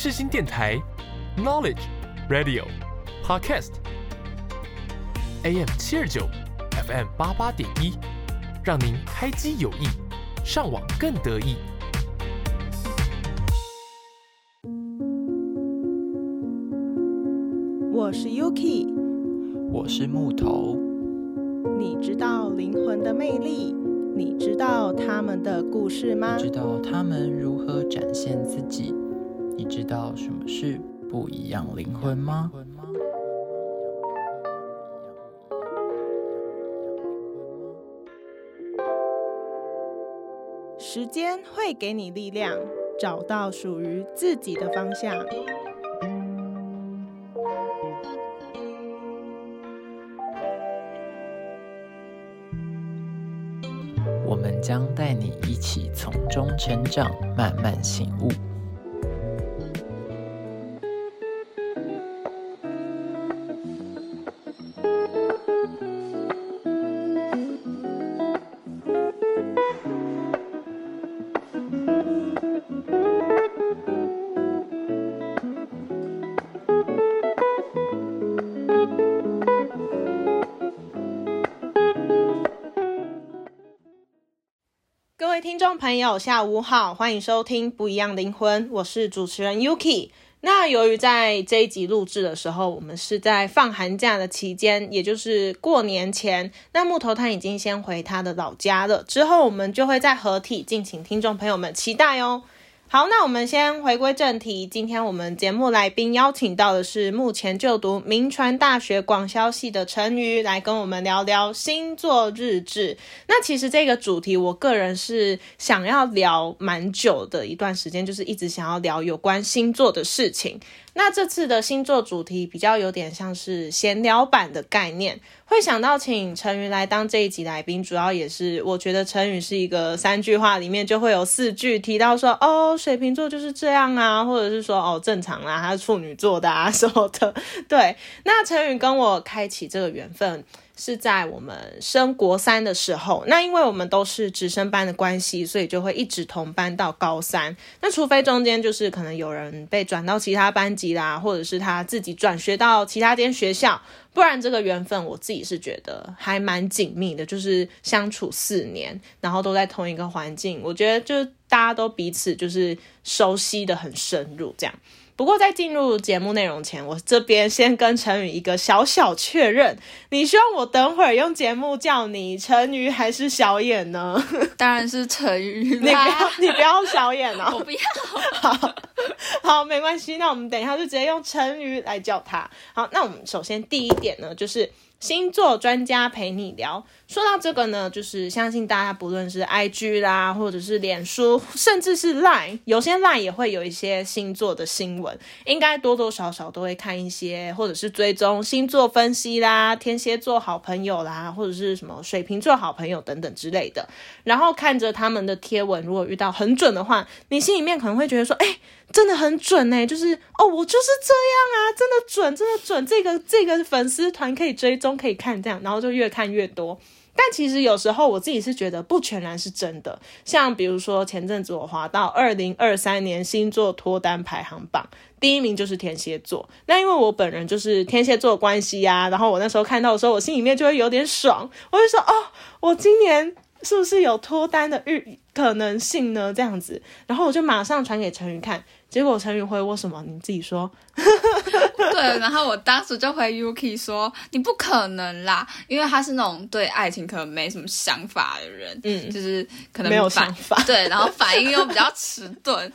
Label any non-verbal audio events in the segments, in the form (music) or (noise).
世新电台，Knowledge Radio Podcast AM 七二九，FM 八八点一，让您开机有益，上网更得意。我是 Yuki，我是木头。你知道灵魂的魅力？你知道他们的故事吗？知道他们如何展现自己？你知道什么是不一样灵魂吗？时间会给你力量，找到属于自己的方向。我们将带你一起从中成长，慢慢醒悟。朋友，下午好，欢迎收听《不一样灵魂》，我是主持人 Yuki。那由于在这一集录制的时候，我们是在放寒假的期间，也就是过年前，那木头他已经先回他的老家了，之后我们就会再合体，敬请听众朋友们期待哦。好，那我们先回归正题。今天我们节目来宾邀请到的是目前就读明传大学广销系的陈瑜，来跟我们聊聊星座日志。那其实这个主题，我个人是想要聊蛮久的一段时间，就是一直想要聊有关星座的事情。那这次的星座主题比较有点像是闲聊版的概念，会想到请陈宇来当这一集来宾，主要也是我觉得陈宇是一个三句话里面就会有四句提到说哦，水瓶座就是这样啊，或者是说哦正常啦，他是处女座的啊什么的。(laughs) 对，那陈宇跟我开启这个缘分。是在我们升国三的时候，那因为我们都是直升班的关系，所以就会一直同班到高三。那除非中间就是可能有人被转到其他班级啦，或者是他自己转学到其他间学校，不然这个缘分我自己是觉得还蛮紧密的，就是相处四年，然后都在同一个环境，我觉得就大家都彼此就是熟悉的很深入这样。不过在进入节目内容前，我这边先跟陈宇一个小小确认，你希望我等会儿用节目叫你陈宇还是小眼呢？(laughs) (laughs) 当然是陈宇，你不要你不要小眼啊，(laughs) 我不要。好，好，没关系，那我们等一下就直接用陈宇来叫他。好，那我们首先第一点呢，就是星座专家陪你聊。说到这个呢，就是相信大家不论是 IG 啦，或者是脸书，甚至是 Line，有些 Line 也会有一些星座的新闻，应该多多少少都会看一些，或者是追踪星座分析啦，天蝎座好朋友啦，或者是什么水瓶座好朋友等等之类的。然后看着他们的贴文，如果遇到很准的话，你心里面可能会觉得说，哎，真的很准呢，就是哦，我就是这样啊，真的准，真的准，这个这个粉丝团可以追踪，都可以看这样，然后就越看越多。但其实有时候我自己是觉得不全然是真的，像比如说前阵子我滑到二零二三年星座脱单排行榜，第一名就是天蝎座。那因为我本人就是天蝎座关系呀，然后我那时候看到的时候，我心里面就会有点爽，我就说哦，我今年是不是有脱单的预可能性呢？这样子，然后我就马上传给陈宇看。结果陈宇回我什么？你自己说。(laughs) 对，然后我当时就回 Yuki 说：“你不可能啦，因为他是那种对爱情可能没什么想法的人，嗯，就是可能没有想法，(laughs) 对，然后反应又比较迟钝，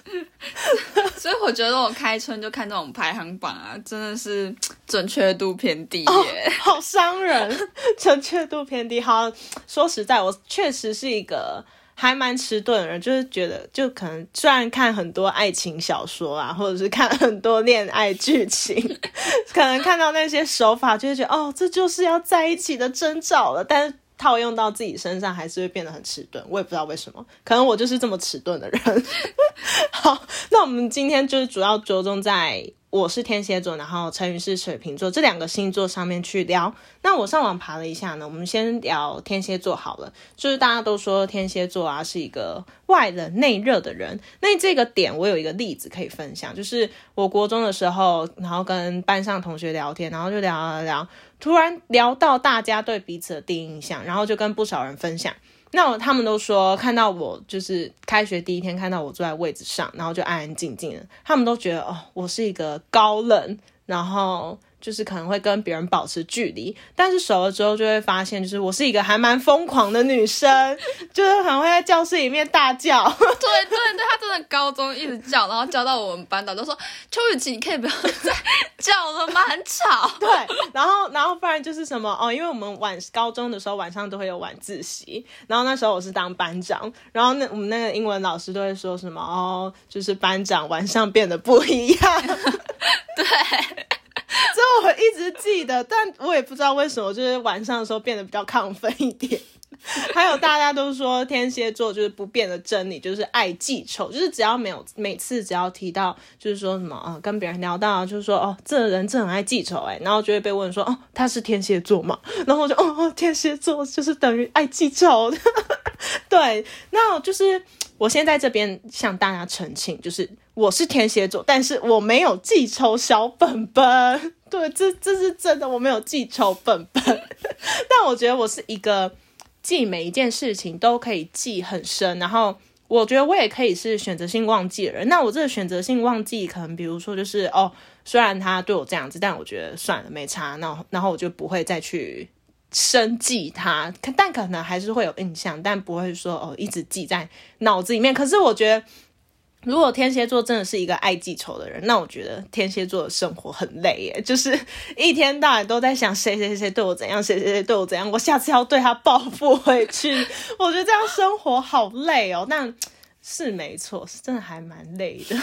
(laughs) 所以我觉得我开春就看这种排行榜啊，真的是准确度偏低耶，好伤人，准确度偏低。好，说实在，我确实是一个。还蛮迟钝的人，就是觉得，就可能虽然看很多爱情小说啊，或者是看很多恋爱剧情，(laughs) 可能看到那些手法，就会觉得哦，这就是要在一起的征兆了。但是套用到自己身上，还是会变得很迟钝。我也不知道为什么，可能我就是这么迟钝的人。(laughs) 好，那我们今天就是主要着重在我是天蝎座，然后陈宇是水瓶座，这两个星座上面去聊。那我上网爬了一下呢，我们先聊天蝎座好了。就是大家都说天蝎座啊是一个外冷内热的人。那这个点我有一个例子可以分享，就是我国中的时候，然后跟班上同学聊天，然后就聊聊聊，突然聊到大家对彼此的第一印象，然后就跟不少人分享。那他们都说看到我就是开学第一天看到我坐在位置上，然后就安安静静的，他们都觉得哦，我是一个高冷，然后。就是可能会跟别人保持距离，但是熟了之后就会发现，就是我是一个还蛮疯狂的女生，(laughs) 就是很会在教室里面大叫。(laughs) 对对对，她真的高中一直叫，然后叫到我们班导都说：“邱雨琪，你可以不要再叫了吗？很吵。(laughs) ”对，然后然后不然就是什么哦，因为我们晚高中的时候晚上都会有晚自习，然后那时候我是当班长，然后那我们那个英文老师都会说什么哦，就是班长晚上变得不一样。对。我一直记得，但我也不知道为什么，就是晚上的时候变得比较亢奋一点。还有大家都说天蝎座就是不变的真理，就是爱记仇，就是只要没有每次只要提到，就是说什么啊，跟别人聊到，就是说哦，这个人真很爱记仇哎，然后就会被问说哦，他是天蝎座嘛？然后我就哦，天蝎座就是等于爱记仇。(laughs) 对，那就是我先在这边向大家澄清，就是我是天蝎座，但是我没有记仇小本本。对，这这是真的，我没有记仇本本，但我觉得我是一个记每一件事情都可以记很深，然后我觉得我也可以是选择性忘记的人。那我这个选择性忘记，可能比如说就是哦，虽然他对我这样子，但我觉得算了，没差，那然后我就不会再去深记他，但可能还是会有印象，但不会说哦一直记在脑子里面。可是我觉得。如果天蝎座真的是一个爱记仇的人，那我觉得天蝎座的生活很累耶，(laughs) 就是一天到晚都在想谁谁谁对我怎样，谁谁谁对我怎样，我下次要对他报复回去。(laughs) 我觉得这样生活好累哦，但是没错，是真的还蛮累的。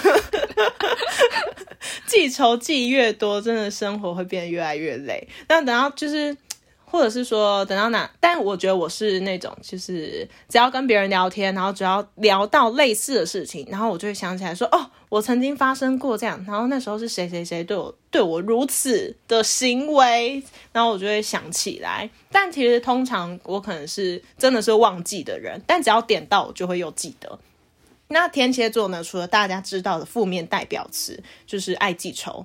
(laughs) 记仇记越多，真的生活会变得越来越累。那等到就是。或者是说等到哪，但我觉得我是那种，就是只要跟别人聊天，然后只要聊到类似的事情，然后我就会想起来说，哦，我曾经发生过这样，然后那时候是谁谁谁对我对我如此的行为，然后我就会想起来。但其实通常我可能是真的是忘记的人，但只要点到我就会又记得。那天蝎座呢，除了大家知道的负面代表词就是爱记仇，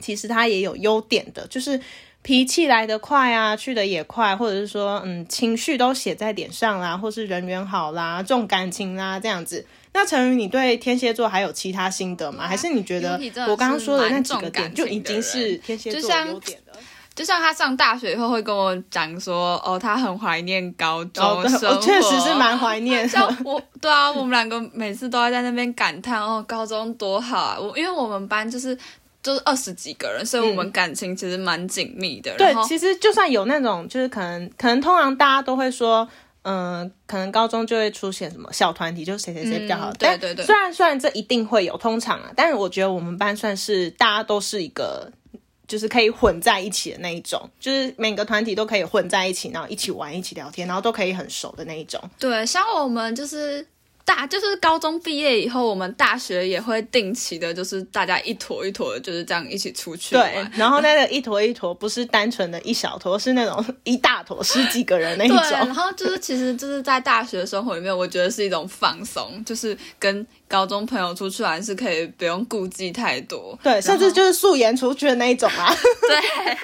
其实它也有优点的，就是。脾气来得快啊，去得也快，或者是说，嗯，情绪都写在脸上啦，或是人缘好啦，重感情啦，这样子。那陈宇，你对天蝎座还有其他心得吗？还是你觉得我刚刚说的那几个点就已经是天蝎座优点了？就像他上大学以后会跟我讲说，哦，他很怀念高中生活，确实是蛮怀念。(laughs) 像我，对啊，我们两个每次都要在那边感叹，哦，高中多好啊！我因为我们班就是。就是二十几个人，所以我们感情其实蛮紧密的。对，其实就算有那种，就是可能可能通常大家都会说，嗯，可能高中就会出现什么小团体，就是谁谁谁比较好。对对对。虽然虽然这一定会有，通常啊，但是我觉得我们班算是大家都是一个，就是可以混在一起的那一种，就是每个团体都可以混在一起，然后一起玩、一起聊天，然后都可以很熟的那一种。对，像我们就是。大就是高中毕业以后，我们大学也会定期的，就是大家一坨一坨的，就是这样一起出去。对，然后那个一坨一坨不是单纯的一小坨，是那种一大坨十几个人那一种。对，然后就是其实就是在大学生活里面，我觉得是一种放松，就是跟高中朋友出去玩是可以不用顾忌太多。对，甚至就是素颜出去的那一种啊。(laughs) (laughs) 对。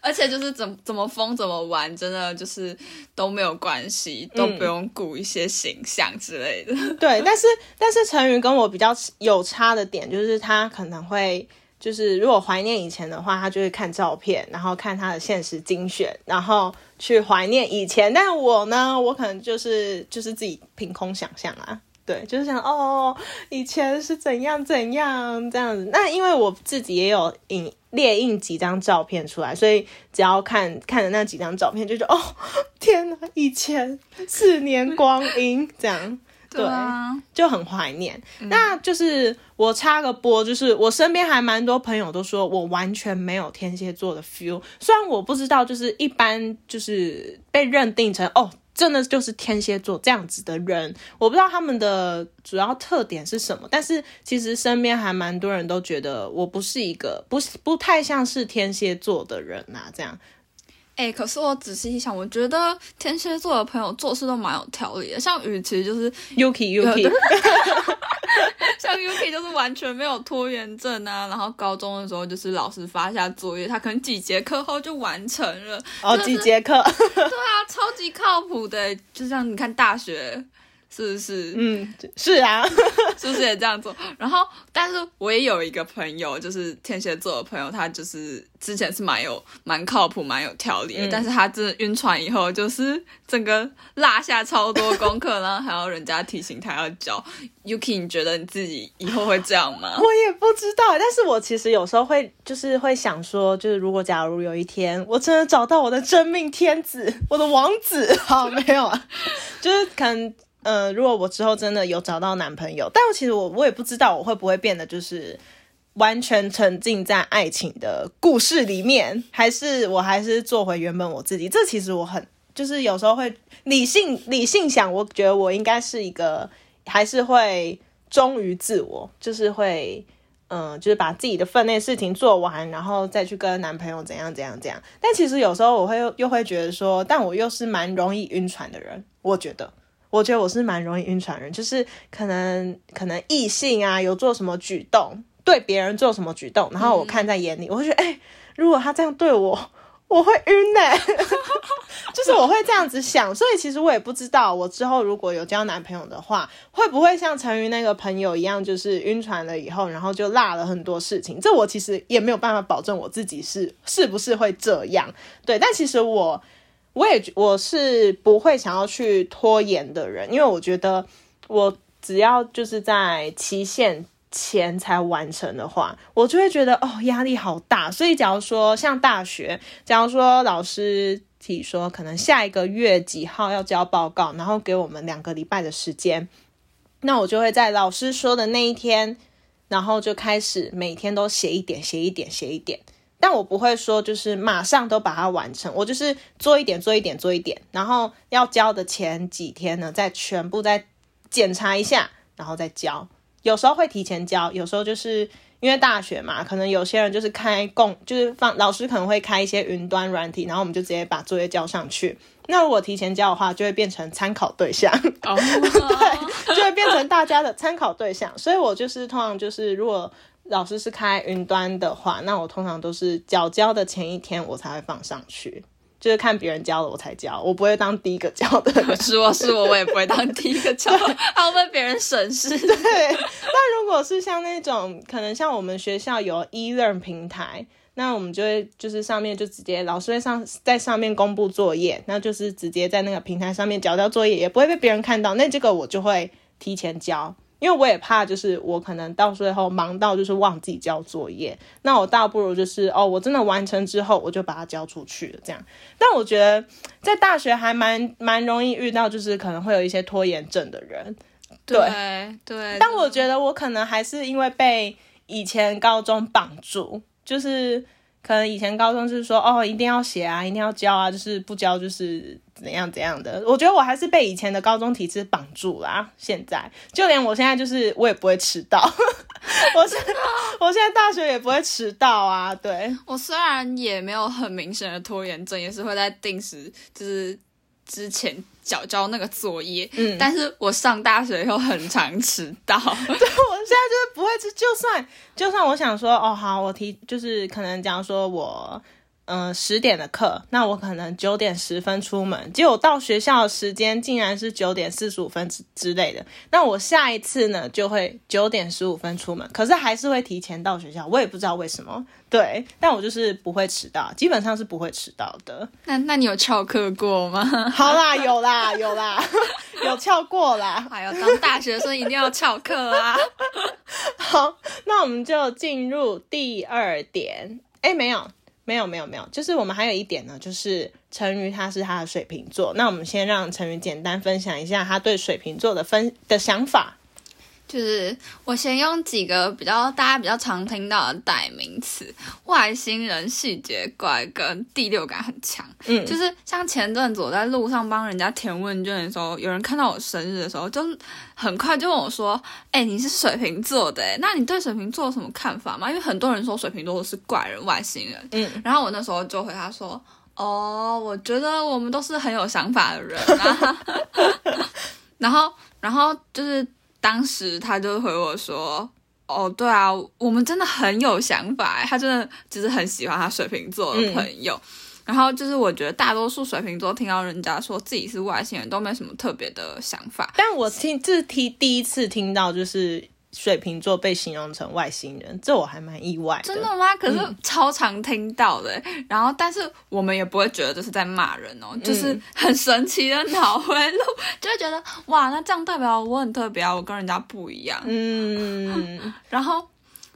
而且就是怎怎么疯怎么玩，真的就是都没有关系，都不用顾一些形象之类的。(laughs) 对，但是但是陈宇跟我比较有差的点，就是他可能会就是如果怀念以前的话，他就会看照片，然后看他的现实精选，然后去怀念以前。但我呢，我可能就是就是自己凭空想象啊。对，就是想哦，以前是怎样怎样这样子。那因为我自己也有影列印几张照片出来，所以只要看看的那几张照片，就觉得哦，天哪，以前四年光阴这样，对，就很怀念。那就是我插个播，就是我身边还蛮多朋友都说我完全没有天蝎座的 feel。虽然我不知道，就是一般就是被认定成哦。真的就是天蝎座这样子的人。我不知道他们的主要特点是什么，但是其实身边还蛮多人都觉得我不是一个不不太像是天蝎座的人呐，这样。哎，可是我仔细一想，我觉得天蝎座的朋友做事都蛮有条理的。像雨其实就是 Yuki Yuki，(laughs) 像 Yuki 就是完全没有拖延症啊。然后高中的时候就是老师发下作业，他可能几节课后就完成了。哦，几节课？对啊，超级靠谱的。就像你看大学。是不是？嗯，是啊，(laughs) 是不是也这样做？然后，但是我也有一个朋友，就是天蝎座的朋友，他就是之前是蛮有、蛮靠谱、蛮有条理的。但是他真的晕船以后，就是整个落下超多功课，然后还要人家提醒他要交。Yuki，你觉得你自己以后会这样吗？(laughs) 我也不知道，但是我其实有时候会，就是会想说，就是如果假如有一天我真的找到我的真命天子，我的王子，(laughs) 好没有啊，就是可能。嗯，如果我之后真的有找到男朋友，但其实我我也不知道我会不会变得就是完全沉浸在爱情的故事里面，还是我还是做回原本我自己。这其实我很就是有时候会理性理性想，我觉得我应该是一个还是会忠于自我，就是会嗯，就是把自己的分内事情做完，然后再去跟男朋友怎样怎样怎样。但其实有时候我会又会觉得说，但我又是蛮容易晕船的人，我觉得。我觉得我是蛮容易晕船人，就是可能可能异性啊有做什么举动，对别人做什么举动，然后我看在眼里，我会觉得，哎，如果他这样对我，我会晕呢，(laughs) 就是我会这样子想。所以其实我也不知道，我之后如果有交男朋友的话，会不会像陈瑜那个朋友一样，就是晕船了以后，然后就落了很多事情。这我其实也没有办法保证我自己是是不是会这样。对，但其实我。我也我是不会想要去拖延的人，因为我觉得我只要就是在期限前才完成的话，我就会觉得哦压力好大。所以假如说像大学，假如说老师提说可能下一个月几号要交报告，然后给我们两个礼拜的时间，那我就会在老师说的那一天，然后就开始每天都写一点，写一点，写一点。但我不会说，就是马上都把它完成，我就是做一点，做一点，做一点，然后要交的前几天呢，再全部再检查一下，然后再交。有时候会提前交，有时候就是因为大学嘛，可能有些人就是开共，就是放老师可能会开一些云端软体，然后我们就直接把作业交上去。那如果提前交的话，就会变成参考对象，(laughs) 对，就会变成大家的参考对象。所以我就是通常就是如果。老师是开云端的话，那我通常都是交交的前一天我才会放上去，就是看别人交了我才交，我不会当第一个交的。(laughs) 是我是我，我也不会当第一个交，(laughs) (laughs) 要被别人审视。对，那如果是像那种可能像我们学校有 eLearn 平台，那我们就会就是上面就直接老师会上在上面公布作业，那就是直接在那个平台上面交交作业，也不会被别人看到。那这个我就会提前交。因为我也怕，就是我可能到最后忙到就是忘记交作业，那我倒不如就是哦，我真的完成之后我就把它交出去了，这样。但我觉得在大学还蛮蛮容易遇到，就是可能会有一些拖延症的人，对对。但我觉得我可能还是因为被以前高中绑住，就是。可能以前高中就是说哦，一定要写啊，一定要交啊，就是不交就是怎样怎样的。我觉得我还是被以前的高中体制绑住啦。现在就连我现在就是我也不会迟到，(laughs) 我是我现在大学也不会迟到啊。对我虽然也没有很明显的拖延症，也是会在定时就是之前。交交那个作业，嗯，但是我上大学以后很常迟到，(laughs) 对我现在就是不会，就算就算我想说，哦，好，我提就是可能假如说我。嗯，十点的课，那我可能九点十分出门，结果到学校的时间竟然是九点四十五分之之类的。那我下一次呢，就会九点十五分出门，可是还是会提前到学校，我也不知道为什么。对，但我就是不会迟到，基本上是不会迟到的。那那你有翘课过吗？(laughs) 好啦，有啦，有啦，(laughs) 有翘过啦。哎呦当大学生一定要翘课啊。(laughs) 好，那我们就进入第二点。哎，没有。没有没有没有，就是我们还有一点呢，就是陈瑜他是他的水瓶座，那我们先让陈瑜简单分享一下他对水瓶座的分的想法。就是我先用几个比较大家比较常听到的代名词：外星人、细节怪跟第六感很强。嗯，就是像前阵子我在路上帮人家填问卷的时候，有人看到我生日的时候，就很快就问我说：“哎、你是水瓶座的，哎，那你对水瓶座有什么看法吗？”因为很多人说水瓶座是怪人、外星人。嗯，然后我那时候就回他说：“哦，我觉得我们都是很有想法的人啊。(laughs) ”然后，然后就是当时他就回我说：“哦，对啊，我们真的很有想法欸。”他真的就是很喜欢他水瓶座的朋友。然后就是我觉得大多数水瓶座听到人家说自己是外星人，都没什么特别的想法。但我听这是听第一次听到，就是水瓶座被形容成外星人，这我还蛮意外的。真的吗？可是超常听到的欸、然后但是我们也不会觉得这是在骂人哦，就是很神奇的脑回路，就会觉得哇，那这样代表我很特别啊，我跟人家不一样。嗯，(laughs) 然后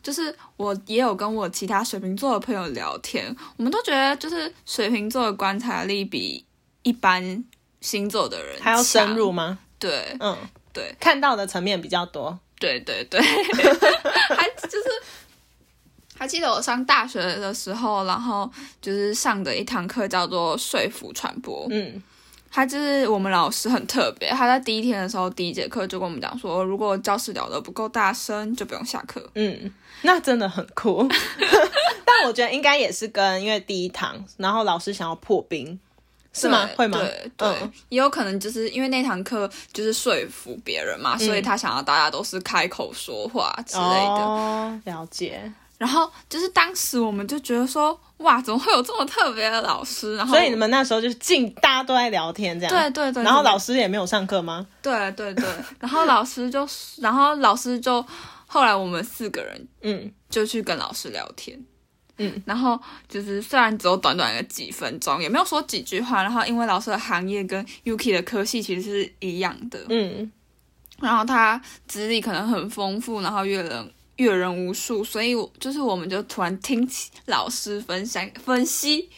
就是我也有跟我其他水瓶座的朋友聊天，我们都觉得就是水瓶座的观察力比一般星座的人还要深入。吗？对嗯，对看到的层面比较多。对对对，(laughs) 还就是还记得我上大学的时候，然后就是上的一堂课叫做说服传播，嗯他就是我们老师很特别，他在第一天的时候第一节课就跟我们讲说，如果教室聊得不够大声，就不用下课。嗯，那真的很酷。(laughs) 但我觉得应该也是跟因为第一堂，然后老师想要破冰，是吗？会吗？对对，嗯也有可能就是因为那堂课就是说服别人嘛，所以他想要大家都是开口说话之类的。哦，了解。然后就是当时我们就觉得说，哇，怎么会有这么特别的老师？然后所以你们那时候就是进，大家都在聊天这样。对对对，然后老师也没有上课吗？对对对，然后老师就，然后老师就后来我们四个人嗯就去跟老师聊天。嗯，然后就是虽然只有短短的几分钟，也没有说几句话，然后因为老师的行业跟 Yuki 的科系其实是一样的，嗯。然后他资历可能很丰富，然后阅人阅人无数，所以我就是我们就突然听起老师分享分析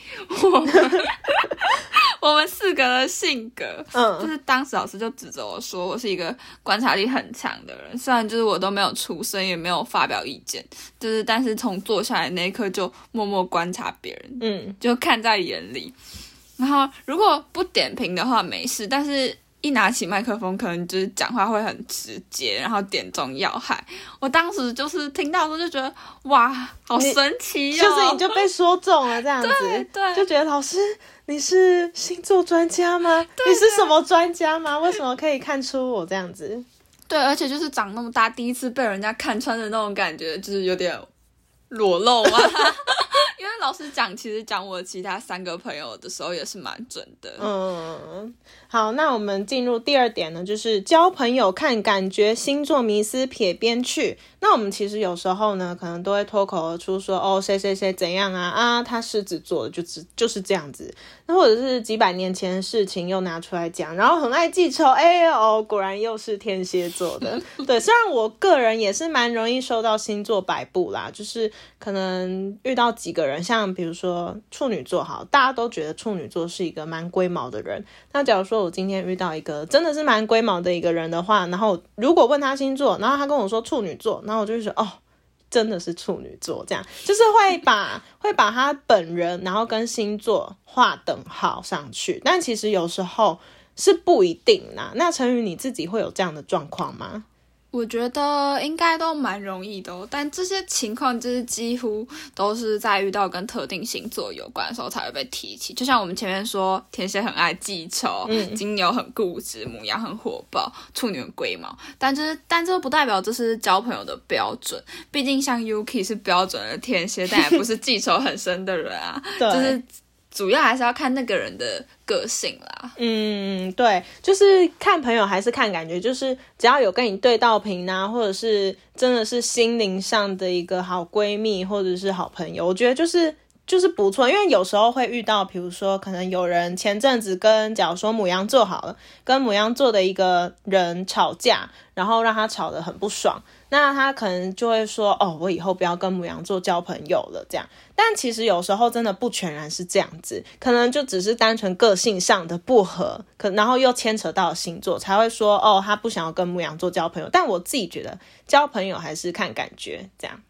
我们 (laughs) 我们四个的性格，嗯。就嗯是当时老师就指着我说我是一个观察力很强的人，虽然就是我都没有出声，也没有发表意见，就是但是从坐下来那一刻就默默观察别人，嗯。就看在眼里。然后如果不点评的话没事，但是一拿起麦克风，可能就是讲话会很直接，然后点中要害。我当时就是听到的时候就觉得哇，好神奇就哦！是你就被说中了这样子，对对就觉得老师你是星座专家吗？你是什么专家吗？为什么可以看出我这样子？对，而且就是长那么大，第一次被人家看穿的那种感觉，就是有点裸露嘛。(laughs) 因为老师讲，其实讲我其他三个朋友的时候也是蛮准的。嗯，好，那我们进入第二点呢，就是交朋友看感觉，星座迷思撇边去。那我们其实有时候呢，可能都会脱口而出说，哦，谁谁谁怎样啊啊，他狮子座就只就是这样子。那或者是几百年前的事情又拿出来讲，然后很爱记仇，哎哦，果然又是天蝎座的。对，虽然我个人也是蛮容易受到星座摆布啦，就是可能遇到几个人，像比如说处女座，好，大家都觉得处女座是一个蛮龟毛的人。那假如说我今天遇到一个真的是蛮龟毛的一个人的话，然后如果问他星座，然后他跟我说处女座，然后我就会说哦。真的是处女座，这样就是会把会把他本人，然后跟星座划等号上去，但其实有时候是不一定啦。那陈宇你自己会有这样的状况吗？我觉得应该都蛮容易的、哦，但这些情况就是几乎都是在遇到跟特定星座有关的时候才会被提起。就像我们前面说，天蝎很爱记仇，嗯金牛很固执，母羊很火爆，处女很龟毛。但就是，但这不代表这是交朋友的标准。毕竟像 Yuki 是标准的天蝎，但也不是记仇很深的人啊。(laughs) 对就是主要还是要看那个人的个性啦。嗯，对，就是看朋友还是看感觉，就是只要有跟你对到频啊，或者是真的是心灵上的一个好闺蜜或者是好朋友，我觉得就是就是不错。因为有时候会遇到，比如说可能有人前阵子跟假如说母羊座好了，跟母羊座的一个人吵架，然后让他吵得很不爽。那他可能就会说，哦，我以后不要跟母羊座交朋友了，这样。但其实有时候真的不全然是这样子，可能就只是单纯个性上的不合，可然后又牵扯到星座，才会说，哦，他不想要跟母羊座交朋友。但我自己觉得，交朋友还是看感觉，这样。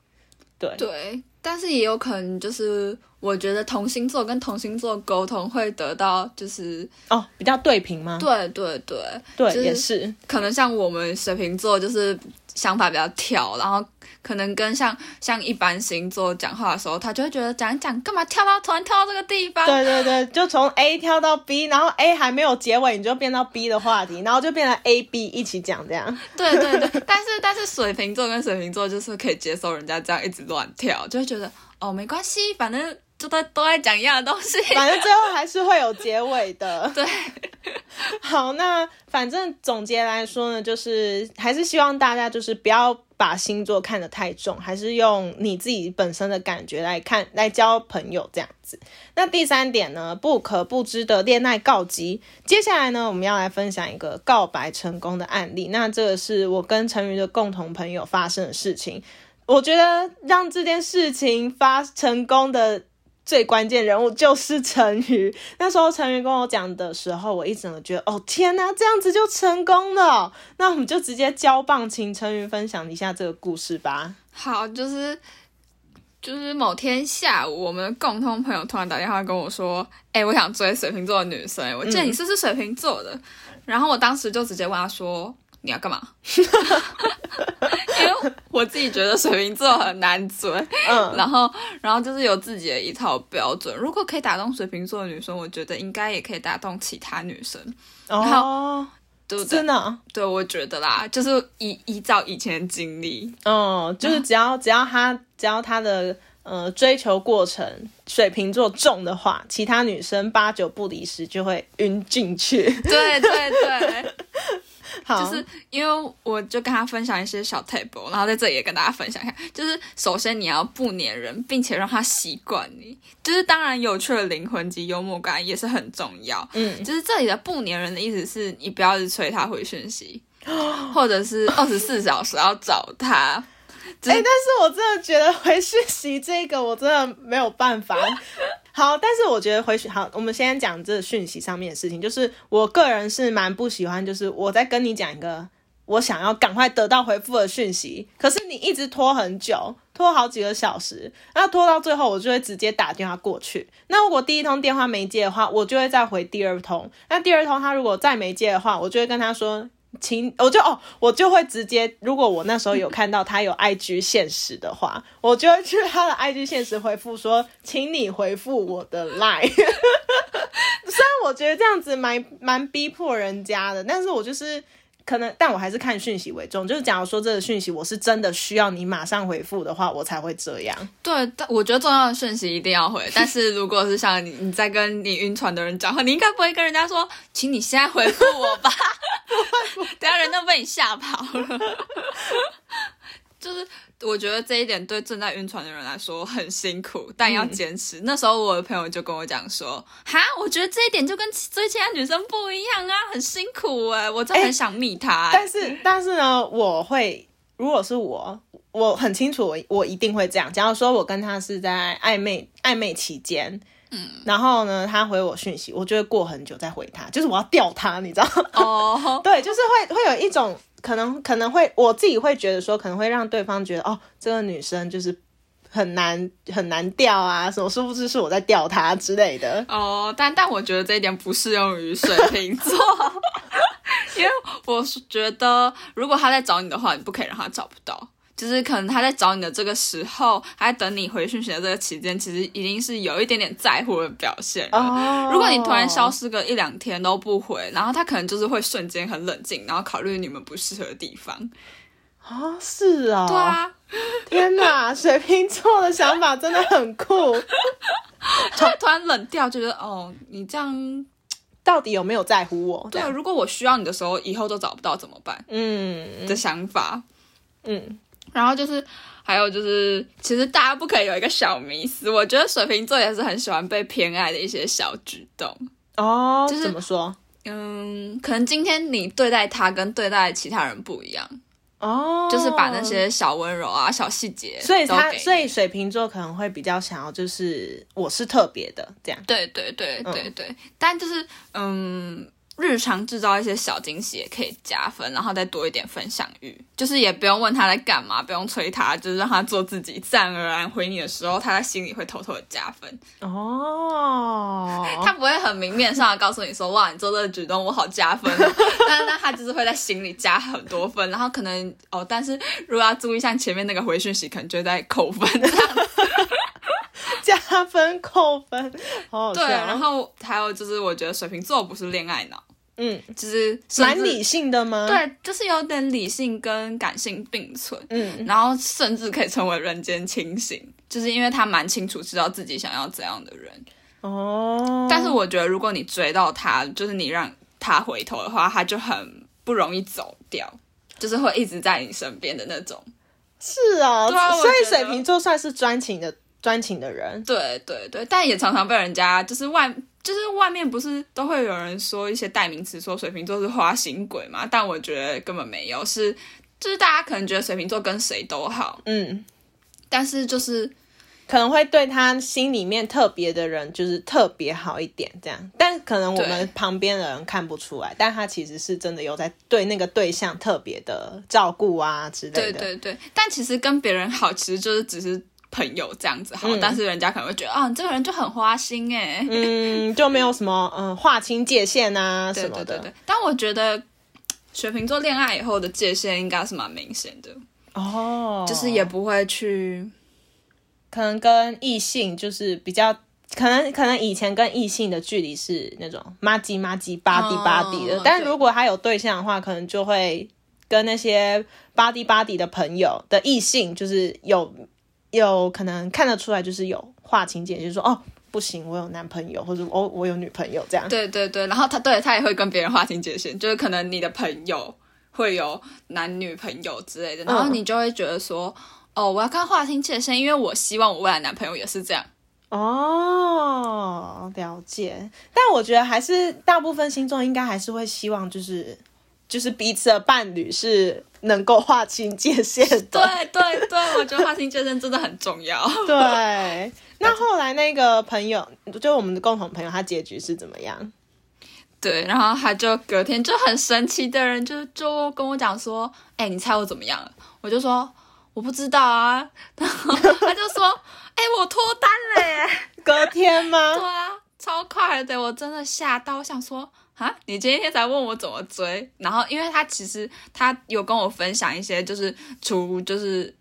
对对，但是也有可能就是，我觉得同星座跟同星座沟通会得到就是，哦，比较对平吗？对对对，对，就是也是。可能像我们水瓶座就是想法比较跳，然后可能跟像像一般星座讲话的时候，他就会觉得讲一讲干嘛跳到突然跳到这个地方，对对对，就从 A 跳到 B，然后 A 还没有结尾，你就变到 B 的话题，然后就变成 A、B 一起讲这样。对对对，但是但是水瓶座跟水瓶座就是可以接受人家这样一直乱跳，就会觉得哦没关系，反正就都都在讲一样的东西。(laughs) 反正最后还是会有结尾的。对，(laughs) 好，那反正总结来说呢，就是还是希望大家就是不要把星座看得太重，还是用你自己本身的感觉来看来交朋友这样子。那第三点呢，不可不知的恋爱告急。接下来呢，我们要来分享一个告白成功的案例。那这个是我跟陈宇的共同朋友发生的事情。我觉得让这件事情发成功的最关键人物就是陈瑜。那时候陈瑜跟我讲的时候，我一整个觉得，哦天哪，这样子就成功了哦。那我们就直接交棒，请陈瑜分享一下这个故事吧。好，就是就是某天下午，我们的共同朋友突然打电话跟我说：“哎、我想追水瓶座的女生，我记得你是不是水瓶座的？”然后我当时就直接问他说：“你要干嘛？”因为我自己觉得水瓶座很难追，嗯，然后然后就是有自己的一套标准。如果可以打动水瓶座的女生，我觉得应该也可以打动其他女生，哦，对不对真？的哦，对，我觉得啦，就是依依照以前的经历，嗯，就是只要只要他只要他的呃追求过程水瓶座重的话，其他女生八九不离十就会晕进去。对对对。(laughs) 好，就是因为我就跟他分享一些小 table，然后在这里也跟大家分享一下。就是首先你要不粘人，并且让他习惯你。就是当然有趣的灵魂及幽默感也是很重要。嗯，就是这里的不粘人的意思是你不要一直催他回讯息，(gasps) 或者是二十四小时要找他。(laughs) 哎、但是我真的觉得回讯息这个我真的没有办法。好，但是我觉得回去好，我们先讲这讯息上面的事情。就是我个人是蛮不喜欢，就是我在跟你讲一个我想要赶快得到回复的讯息，可是你一直拖很久，拖好几个小时，那拖到最后我就会直接打电话过去。那如果第一通电话没接的话，我就会再回第二通。那第二通他如果再没接的话，我就会跟他说。请，我就哦，我就会直接，如果我那时候有看到他有 IG 现实的话，我就会去他的 IG 现实回复说，请你回复我的 line。(laughs) 虽然我觉得这样子蛮蛮逼迫人家的，但是我就是可能，但我还是看讯息为重。就是假如说这个讯息我是真的需要你马上回复的话，我才会这样。对，但我觉得重要的讯息一定要回。但是如果是像你你在跟你晕船的人讲话，你应该不会跟人家说，请你现在回复我吧，(laughs) 等下人都被你吓跑了。(laughs) 就是我觉得这一点对正在晕船的人来说很辛苦，但要坚持。那时候我的朋友就跟我讲说，哈，我觉得这一点就跟追其他女生不一样啊，很辛苦哎、我真的很想密他、欸但是但是呢，我会如果是我，我很清楚我我一定会这样。假如说我跟他是在暧昧暧昧期间。嗯，然后呢，他回我讯息，我就会过很久再回他，就是我要吊他，你知道吗？哦，(laughs) 对，就是会会有一种可能，可能会我自己会觉得说，可能会让对方觉得哦，这个女生就是很难很难钓啊，什么殊不知是我在吊他之类的。哦，但但我觉得这一点不适用于水瓶座，(laughs) 因为我是觉得如果他在找你的话，你不可以让他找不到。就是可能他在找你的这个时候，他在等你回讯息的这个期间，其实已经是有一点点在乎的表现了。哦如果你突然消失个一两天都不回，然后他可能就是会瞬间很冷静，然后考虑你们不适合的地方。啊，是啊、对啊，天哪，(laughs) 水瓶座的想法真的很酷，(laughs) 就突然冷掉，就觉得哦，你这样到底有没有在乎我？对，这样如果我需要你的时候，以后都找不到怎么办？嗯的想法。嗯，然后就是还有就是，其实大家不可以有一个小迷思，我觉得水瓶座也是很喜欢被偏爱的一些小举动。哦，就是怎么说？嗯，可能今天你对待他跟对待其他人不一样，哦，就是把那些小温柔啊、小细节所以，他所以水瓶座可能会比较想要就是我是特别的这样。对对对对对，但就是嗯，日常制造一些小惊喜也可以加分，然后再多一点分享欲，就是也不用问他在干嘛，不用催他，就是让他做自己，自然而然回你的时候，他在心里会偷偷的加分，(laughs) 哦，他不会很明面上的告诉你说哇，你做这个举动我好加分。哦，(laughs) 但那他就是会在心里加很多分，然后可能哦，但是如果要注意像前面那个回讯息，可能就在扣分这样加分扣分，好好笑。对，然后还有就是我觉得水瓶座不是恋爱脑。嗯，就是蛮理性的吗？，对，就是有点理性跟感性并存，嗯，然后甚至可以成为人间清醒，就是因为他蛮清楚知道自己想要怎样的人。哦，但是我觉得，如果你追到他，就是你让他回头的话，他就很不容易走掉，就是会一直在你身边的那种。是啊所以水瓶座算是专情的专情的人。对对对，但也常常被人家就是外就是外面不是都会有人说一些代名词，说水瓶座是花心鬼嘛？但我觉得根本没有，是就是大家可能觉得水瓶座跟谁都好，嗯，但是就是可能会对他心里面特别的人，就是特别好一点，这样。但可能我们旁边的人看不出来，但他其实是真的有在对那个对象特别的照顾啊之类的对的。对对，但其实跟别人好，其实就是只是朋友这样子好，嗯。但是人家可能会觉得啊，你这个人就很花心哎、嗯，就没有什么嗯划清界限啊 (laughs) 对什么的。对对对，但我觉得水瓶座恋爱以后的界限应该是蛮明显的，哦，就是也不会去可能跟异性就是比较，可能可能以前跟异性的距离是那种妈鸡妈鸡巴迪巴迪的，但如果他有对象的话，可能就会跟那些巴迪巴迪的朋友的异性，就是有有可能看得出来，就是有划清界限，就是说哦。不行，我有男朋友，或者我我有女朋友这样。对对对，然后他对他也会跟别人划清界限，就是可能你的朋友会有男女朋友之类的，然后嗯你就会觉得说，哦，我要跟他划清界限，因为我希望我未来男朋友也是这样。哦，了解。但我觉得还是大部分星座应该还是会希望，就是就是彼此的伴侣是能够划清界限的。对对对，我觉得划清界限真的很重要。对，(laughs) 那后来那个朋友，就我们的共同朋友，他结局是怎么样？对，然后他就隔天就很神奇的人就就跟我讲说，哎、你猜我怎么样了？我就说我不知道啊，(laughs) 然后他就说，哎、我脱单了耶！隔天吗？对啊，超快的，我真的吓到，我想说。啊！你今天才问我怎么追，然后因为他其实他有跟我分享一些就是除就是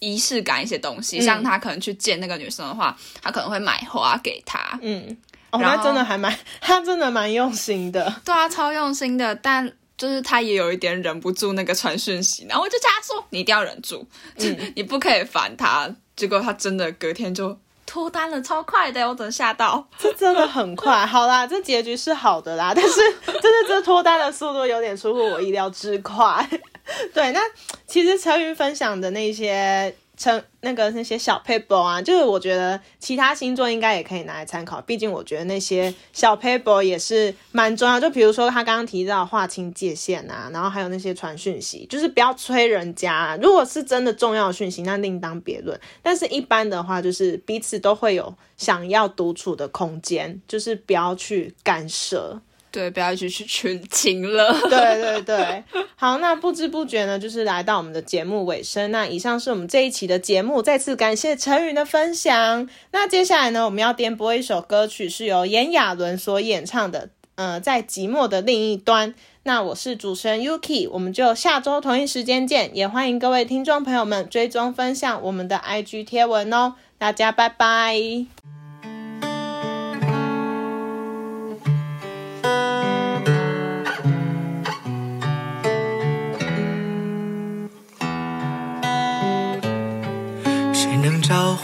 仪式感一些东西，嗯像他可能去见那个女生的话，他可能会买花给她，嗯，哦，然后真的还蛮，(laughs) 他真的蛮用心的。对啊，超用心的，但就是他也有一点忍不住那个传讯息，然后我就叫他说：“你一定要忍住，嗯 (laughs) 你不可以烦他。”结果他真的隔天就脱单了，超快的，我真的吓到。(laughs) 这真的很快。好啦，这结局是好的啦，但是真的这脱单的速度有点出乎我意料之快。(laughs) 对，那其实陈云分享的那些成那个那些小 paper 啊，就是我觉得其他星座应该也可以拿来参考，毕竟我觉得那些小 paper 也是蛮重要。就比如说他刚刚提到划清界限啊，然后还有那些传讯息，就是不要催人家、如果是真的重要讯息，那另当别论。但是一般的话，就是彼此都会有想要独处的空间，就是不要去干涉。对，不要一起去群情了。(laughs) 对对对，好，那不知不觉呢，就是来到我们的节目尾声。那以上是我们这一期的节目，再次感谢陈宇的分享。那接下来呢，我们要点播一首歌曲，是由炎亚纶所演唱的，呃，在寂寞的另一端。那我是主持人 Yuki，我们就下周同一时间见，也欢迎各位听众朋友们追踪分享我们的 IG 贴文哦。大家拜拜。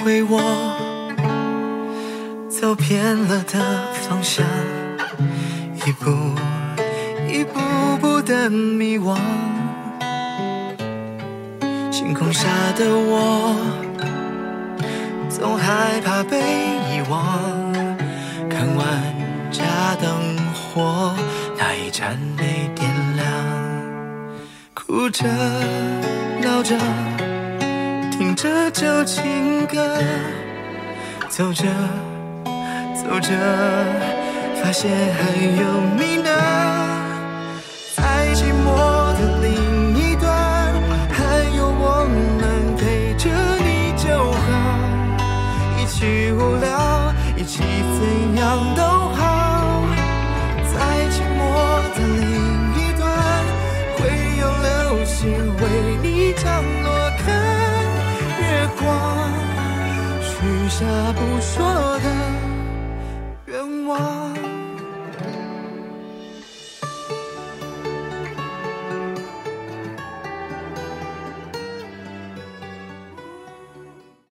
为我走偏了的方向？一步一步步的迷惘，星空下的我总害怕被遗忘。看万家灯火，那一盏没点亮，哭着闹着，着旧情歌，走着走着，发现还有你呢，在寂寞的另一端，还有我们陪着你就好，一起无聊，一起怎样都下不说的。